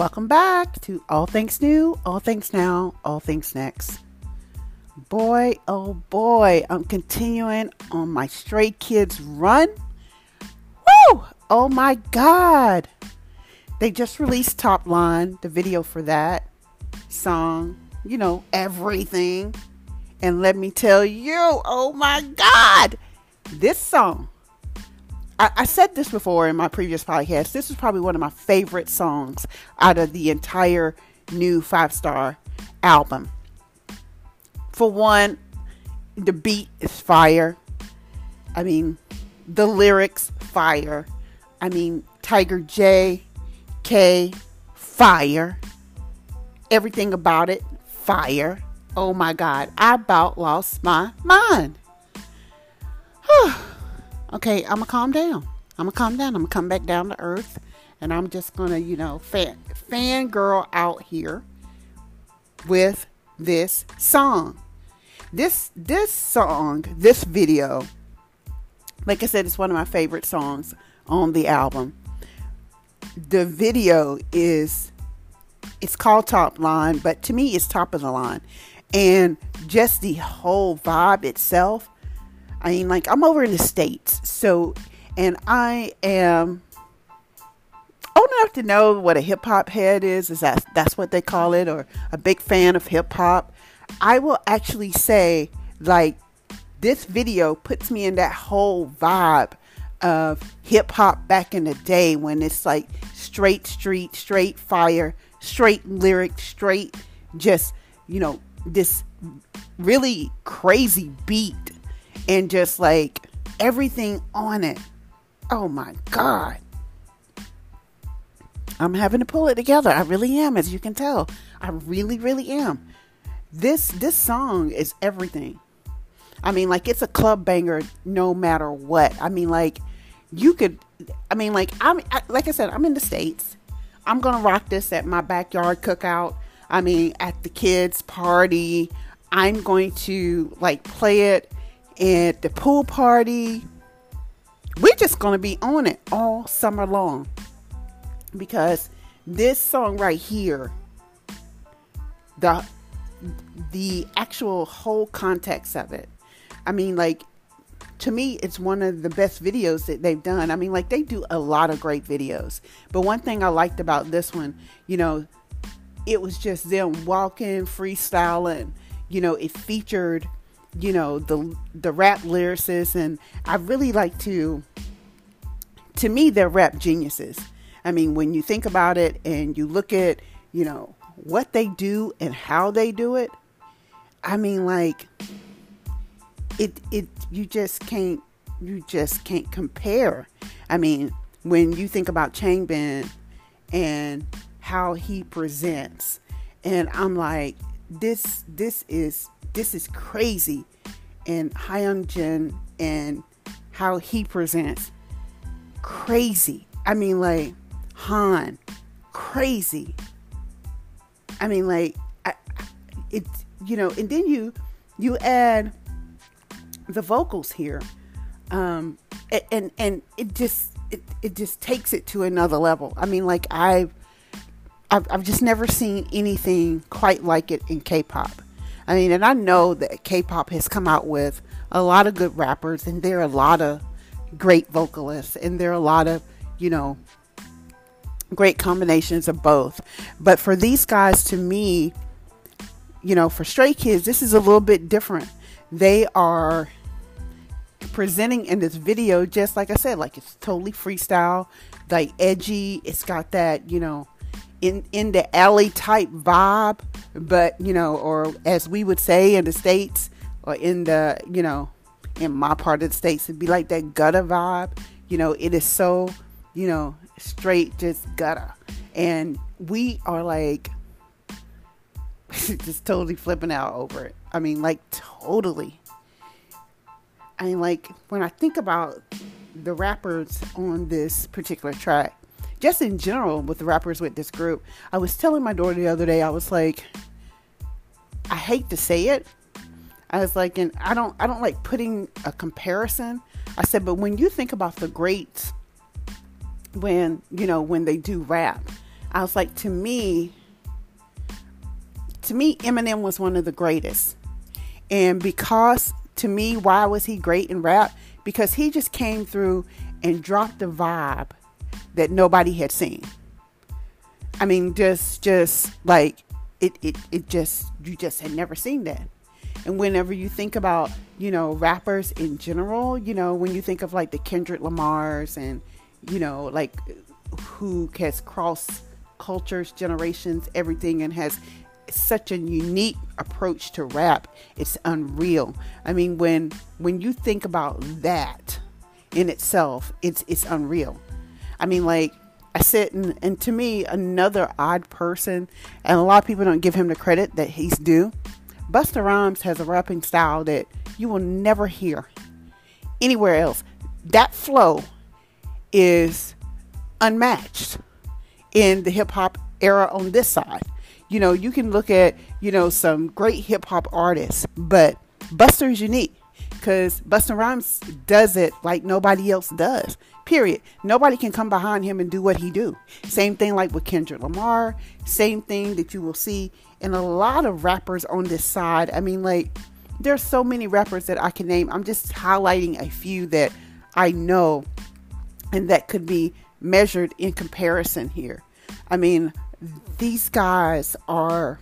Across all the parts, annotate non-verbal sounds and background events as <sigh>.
Welcome back to All Things New, All Things Now, All Things Next. Boy, oh boy, I'm continuing on my Stray Kids run. Woo! Oh my God! They just released Top Line, the video for that song, you know, everything. And let me tell you, oh my God, this song I, I said this before in my previous podcast. This is probably one of my favorite songs out of the entire new five star album. For one, the beat is fire. I mean, the lyrics fire. I mean, Tiger J, K, fire. Everything about it, fire. Oh my God, I about lost my mind. <sighs> okay, I'm gonna calm down. I'm gonna calm down. I'm gonna come back down to earth, and I'm just gonna, you know, fan fangirl out here with this song. This this song, this video, like I said, it's one of my favorite songs on the album. The video is it's called top line, but to me it's top of the line. And just the whole vibe itself I mean, like, I'm over in the States, so, and I am old enough to know what a hip hop head is, is that that's what they call it, or a big fan of hip hop. I will actually say, like, this video puts me in that whole vibe of hip hop back in the day when it's like straight street, straight fire, straight lyric, straight just, you know, this really crazy beat and just like everything on it. Oh my God. I'm having to pull it together. I really am, as you can tell. I really, really am. This this song is everything. I mean, like it's a club banger no matter what. I mean, like you could. I mean, like I'm I, like I said, I'm in the states. I'm gonna rock this at my backyard cookout. I mean, at the kids' party. I'm going to like play it at the pool party. We're just going to be on it all summer long because this song right here, the the actual whole context of it. I mean, like to me, it's one of the best videos that they've done. I mean, like they do a lot of great videos, but one thing I liked about this one, you know, it was just them walking, freestyling. You know, it featured you know the the rap lyricists and I really like to to me they're rap geniuses. I mean when you think about it and you look at, you know, what they do and how they do it, I mean like it it you just can't you just can't compare. I mean, when you think about Changbin and how he presents and I'm like this this is this is crazy. And Hyun Jin and how he presents crazy. I mean, like Han, crazy. I mean, like I, it, you know, and then you you add the vocals here, um, and and it just it, it just takes it to another level. I mean, like I've I've, I've just never seen anything quite like it in K-pop. I mean, and I know that K-pop has come out with a lot of good rappers, and there are a lot of great vocalists, and there are a lot of, you know, great combinations of both. But for these guys, to me, you know, for Stray Kids, this is a little bit different. They are presenting in this video just like I said, like it's totally freestyle, like edgy. It's got that, you know, in in the alley type vibe, but you know, or as we would say in the states, or in the you know, in my part of the states, it'd be like that gutter vibe. You know, it is so you know straight, just gutter, and we are like <laughs> just totally flipping out over it. I mean, like totally. I mean, like when I think about the rappers on this particular track, just in general with the rappers with this group. I was telling my daughter the other day, I was like, I hate to say it. I was like, and I don't, I don't like putting a comparison. I said, but when you think about the greats, when you know when they do rap, I was like, to me, to me, Eminem was one of the greatest. And because to me, why was he great in rap? Because he just came through and dropped the vibe that nobody had seen. I mean, just just like it, it, it just you just had never seen that. And whenever you think about, you know, rappers in general, you know, when you think of like the Kendrick Lamars and, you know, like who has crossed cultures, generations, everything, and has such a unique approach to rap, it's unreal. I mean, when when you think about that in itself, it's it's unreal. I mean, like I sit and, and to me, another odd person, and a lot of people don't give him the credit that he's due. Busta Rhymes has a rapping style that you will never hear anywhere else. That flow is unmatched in the hip hop era on this side. You know, you can look at, you know, some great hip hop artists, but Busta is unique because Busta Rhymes does it like nobody else does. Period. Nobody can come behind him and do what he do. Same thing like with Kendrick Lamar. Same thing that you will see in a lot of rappers on this side. I mean, like there's so many rappers that I can name. I'm just highlighting a few that I know and that could be measured in comparison here. I mean, these guys are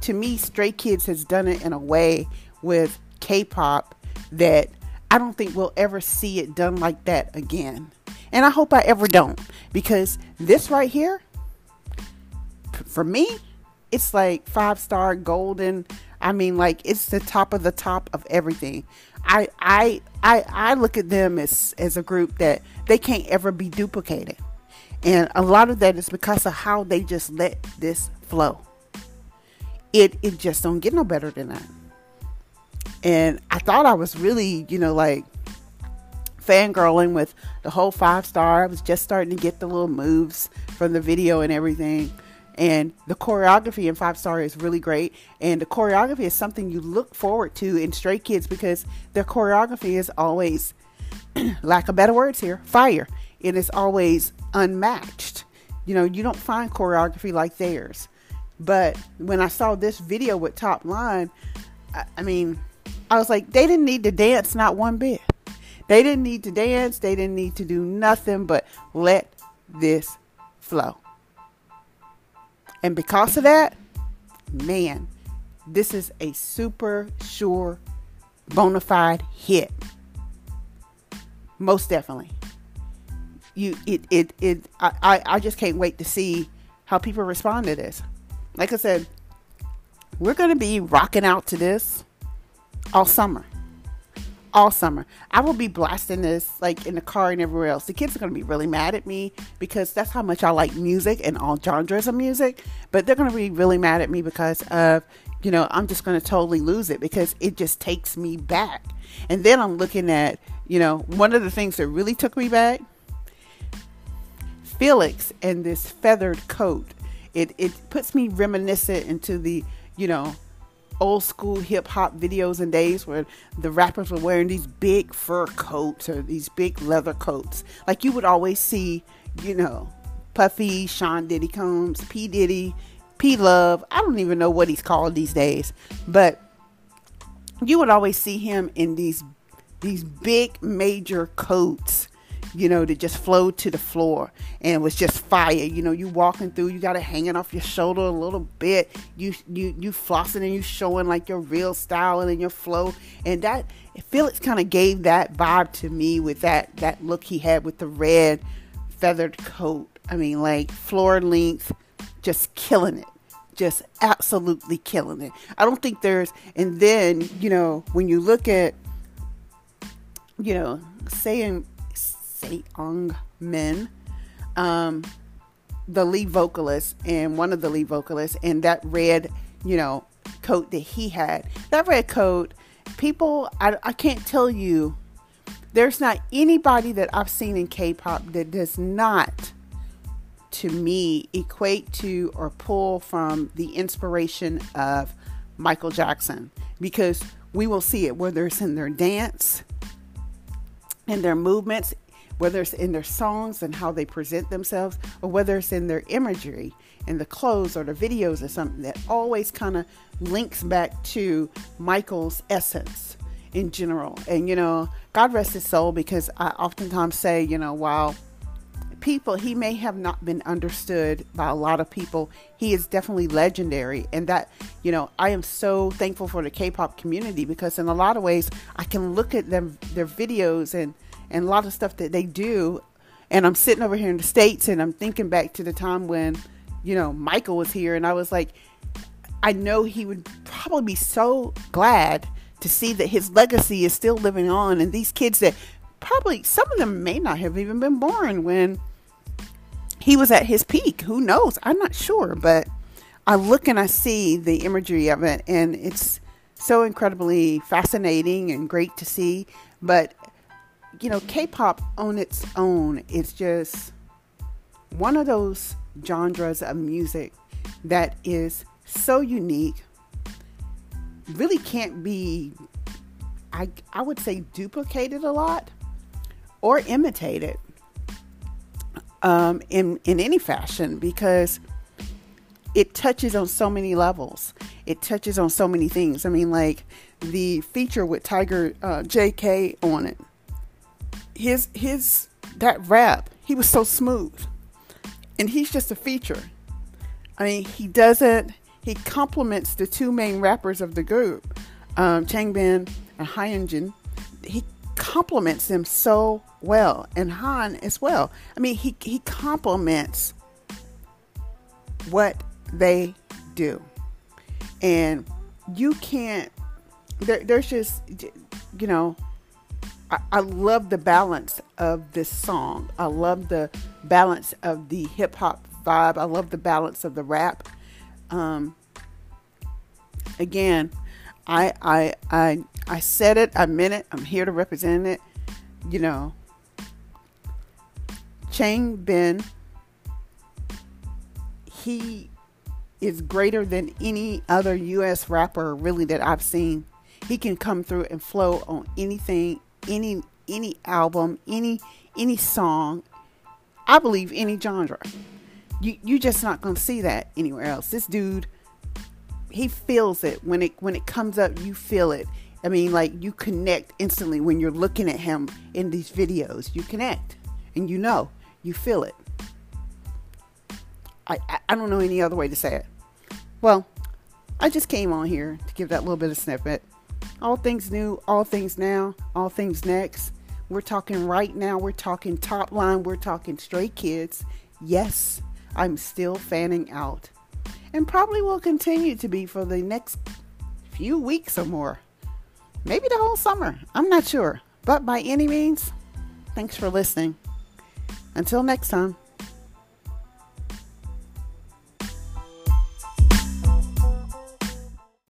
to me Stray Kids has done it in a way with K-pop that I don't think we'll ever see it done like that again. And I hope I ever don't because this right here, for me, it's like five star golden. I mean, like it's the top of the top of everything. I I I I look at them as as a group that they can't ever be duplicated, and a lot of that is because of how they just let this flow. It it just don't get no better than that. And I thought I was really, you know, like fangirling with the whole five star. I was just starting to get the little moves from the video and everything. And the choreography in Five Star is really great. And the choreography is something you look forward to in Stray Kids because their choreography is always, <clears throat> lack of better words here, fire. It is always unmatched. You know, you don't find choreography like theirs. But when I saw this video with Top Line, I, I mean, I was like, they didn't need to dance not one bit. They didn't need to dance. They didn't need to do nothing but let this flow. And because of that, man, this is a super sure bona fide hit. Most definitely. You it it it I, I just can't wait to see how people respond to this. Like I said, we're gonna be rocking out to this all summer. All summer. I will be blasting this like in the car and everywhere else. The kids are going to be really mad at me because that's how much I like music and all genres of music. But they're going to be really mad at me because of, you know, I'm just going to totally lose it because it just takes me back. And then I'm looking at, you know, one of the things that really took me back Felix and this feathered coat. It, it puts me reminiscent into the, you know, old school hip hop videos and days where the rappers were wearing these big fur coats or these big leather coats. Like you would always see, you know, Puffy, Sean Diddy Combs, P. Diddy, P Love. I don't even know what he's called these days, but you would always see him in these these big major coats you know, to just flow to the floor and was just fire. You know, you walking through, you got it hanging off your shoulder a little bit. You you you flossing and you showing like your real style and your flow. And that Felix kind of gave that vibe to me with that that look he had with the red feathered coat. I mean, like floor length, just killing it just absolutely killing it. I don't think there's, and then, you know, when you look at, you know, saying Seong Min, um, the lead vocalist and one of the lead vocalists, and that red, you know, coat that he had. That red coat, people, I, I can't tell you, there's not anybody that I've seen in K pop that does not, to me, equate to or pull from the inspiration of Michael Jackson because we will see it whether it's in their dance and their movements whether it's in their songs and how they present themselves, or whether it's in their imagery in the clothes or the videos or something that always kind of links back to Michael's essence in general. And, you know, God rest his soul because I oftentimes say, you know, while people, he may have not been understood by a lot of people, he is definitely legendary. And that, you know, I am so thankful for the K pop community because in a lot of ways, I can look at them, their videos and, and a lot of stuff that they do. And I'm sitting over here in the States and I'm thinking back to the time when, you know, Michael was here. And I was like, I know he would probably be so glad to see that his legacy is still living on. And these kids that probably, some of them may not have even been born when he was at his peak. Who knows? I'm not sure. But I look and I see the imagery of it, and it's so incredibly fascinating and great to see. But, you know, K pop on its own is just one of those genres of music that is so unique, really can't be, I, I would say, duplicated a lot or imitated um, in, in any fashion because it touches on so many levels. It touches on so many things. I mean, like the feature with Tiger uh, JK on it. His his that rap, he was so smooth, and he's just a feature. I mean, he doesn't he complements the two main rappers of the group, um, Changbin and Hyunjin. He complements them so well, and Han as well. I mean, he he complements what they do, and you can't. There, there's just, you know, I, love the balance of this song. I love the balance of the hip hop vibe. I love the balance of the rap. Um, again, I I I I said it. I meant it. I'm here to represent it. You know, Changbin. He is greater than any other U.S. rapper really that I've seen. He can come through and flow on anything, any any album, any any song. I believe any genre you you just not gonna see that anywhere else. This dude, he feels it when it when it comes up. You feel it. I mean, like you connect instantly when you're looking at him in these videos. You connect, and you know, you feel it. I I, I don't know any other way to say it. Well, I just came on here to give that little bit of snippet. All things new, all things now, all things next. We're talking right now. We're talking top line. We're talking Stray Kids. Yes, I'm still fanning out and probably will continue to be for the next few weeks or more. Maybe the whole summer. I'm not sure. But by any means, thanks for listening. Until next time.